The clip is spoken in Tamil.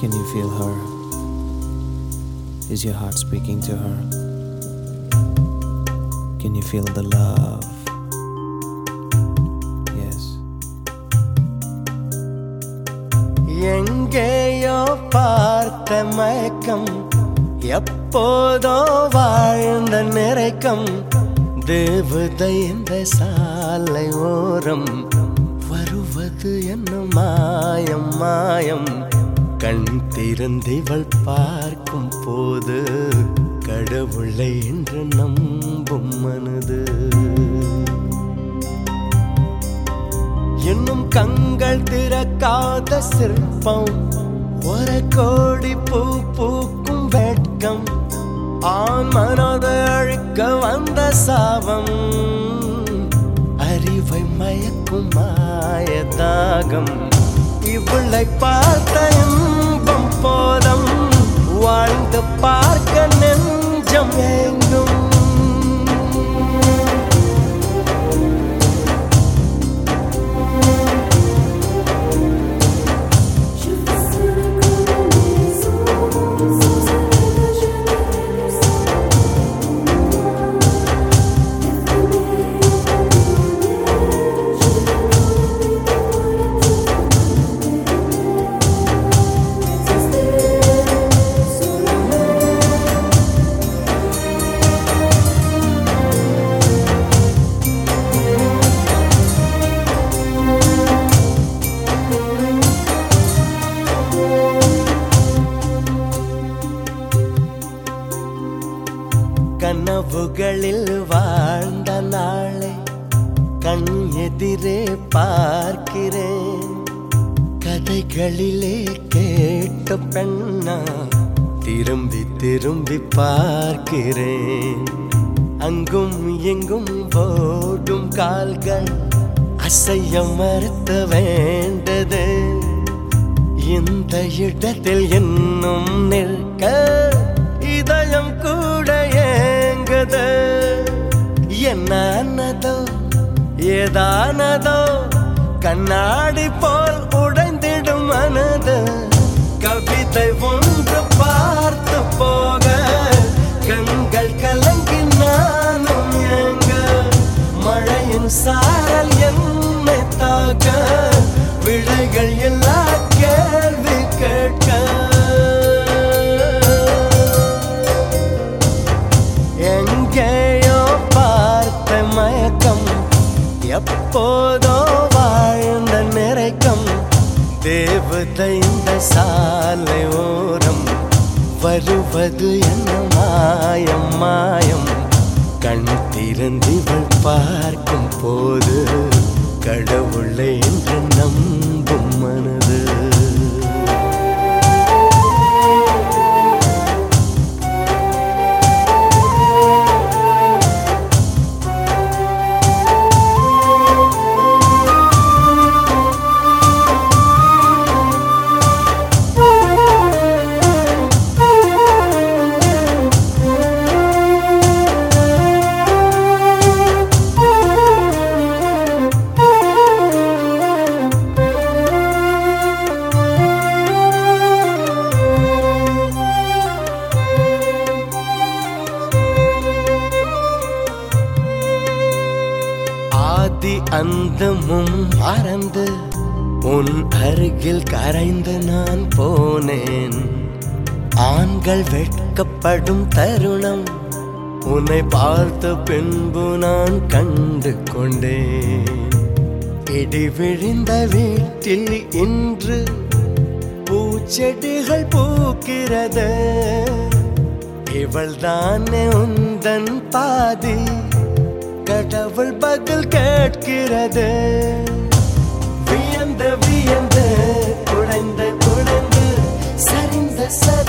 Can you feel her? Is your heart speaking to her? Can you feel the love? Yes. எங்கேயோ பார்த்த மயக்கம் எப்போதோ வாழ்ந்த நிறைக்கம் தேவதை இந்த சாலை ஓரம் வருவது என்ன மாயம் மாயம் கண் திறந்திவள் பார்க்கும் போது கடவுளை என்று நம்பும் மனது. இன்னும் கங்கள் திறக்காத சிற்பம் ஒரு கோடி பூ பூக்கும் வெட்கம் ஆண் மனதை அழுக்க வந்த சாபம். அறிவை மயக்கும் மாயதாகம். தாகம் இவளை பார்த்த இன்பம் போதம். வாழ்ந்து பார்க்க நெஞ்சம் எங்கும் கனவுகளில் வாழ்ந்த நாளை கண் எதிரே பார்க்கிறேன். கதைகளிலே கேட்ட பெண்ணா திரும்பி திரும்பி பார்க்கிறேன். அங்கும் எங்கும் ஓடும் கால்கள் அசைய மறுத்த வேண்டது. இந்த இடத்தில் இன்னும் நிற்க ஏதானதோ கண்ணாடி போல் உடைந்திடும் மனது. கவிதை ஒன்று பார்த்து போக. கண்கள் கலங்கி நானும் ஏங்க மழையின் சாரல் என்னை தாக்க. விடைகள் எல்லாம் எப்போதோ வாழ்ந்த நிறைக்கம். தேவதை இந்த சாலை ஓரம். வருவது என்ன மாயம் மாயம். கண் திறந்திவள் பார்க்கும் போது கடவுளை என்று நம்பும் மனது. அந்தமும் மறந்து உன் அருகில் கரைந்து நான் போனேன். ஆண்கள் வெட்கப்படும் தருணம் உன்னை பார்த்த பின்பு நான் கண்டு கொண்டேன். இடி விழுந்த வீட்டில் இன்று பூச்செடிகள் பூக்கிறது. இவள் தானே உந்தன் பாதி. கடவுள் பதில் கேட்கிறது. வியந்து வியந்து குழைந்து குழைந்து சரிந்த சரி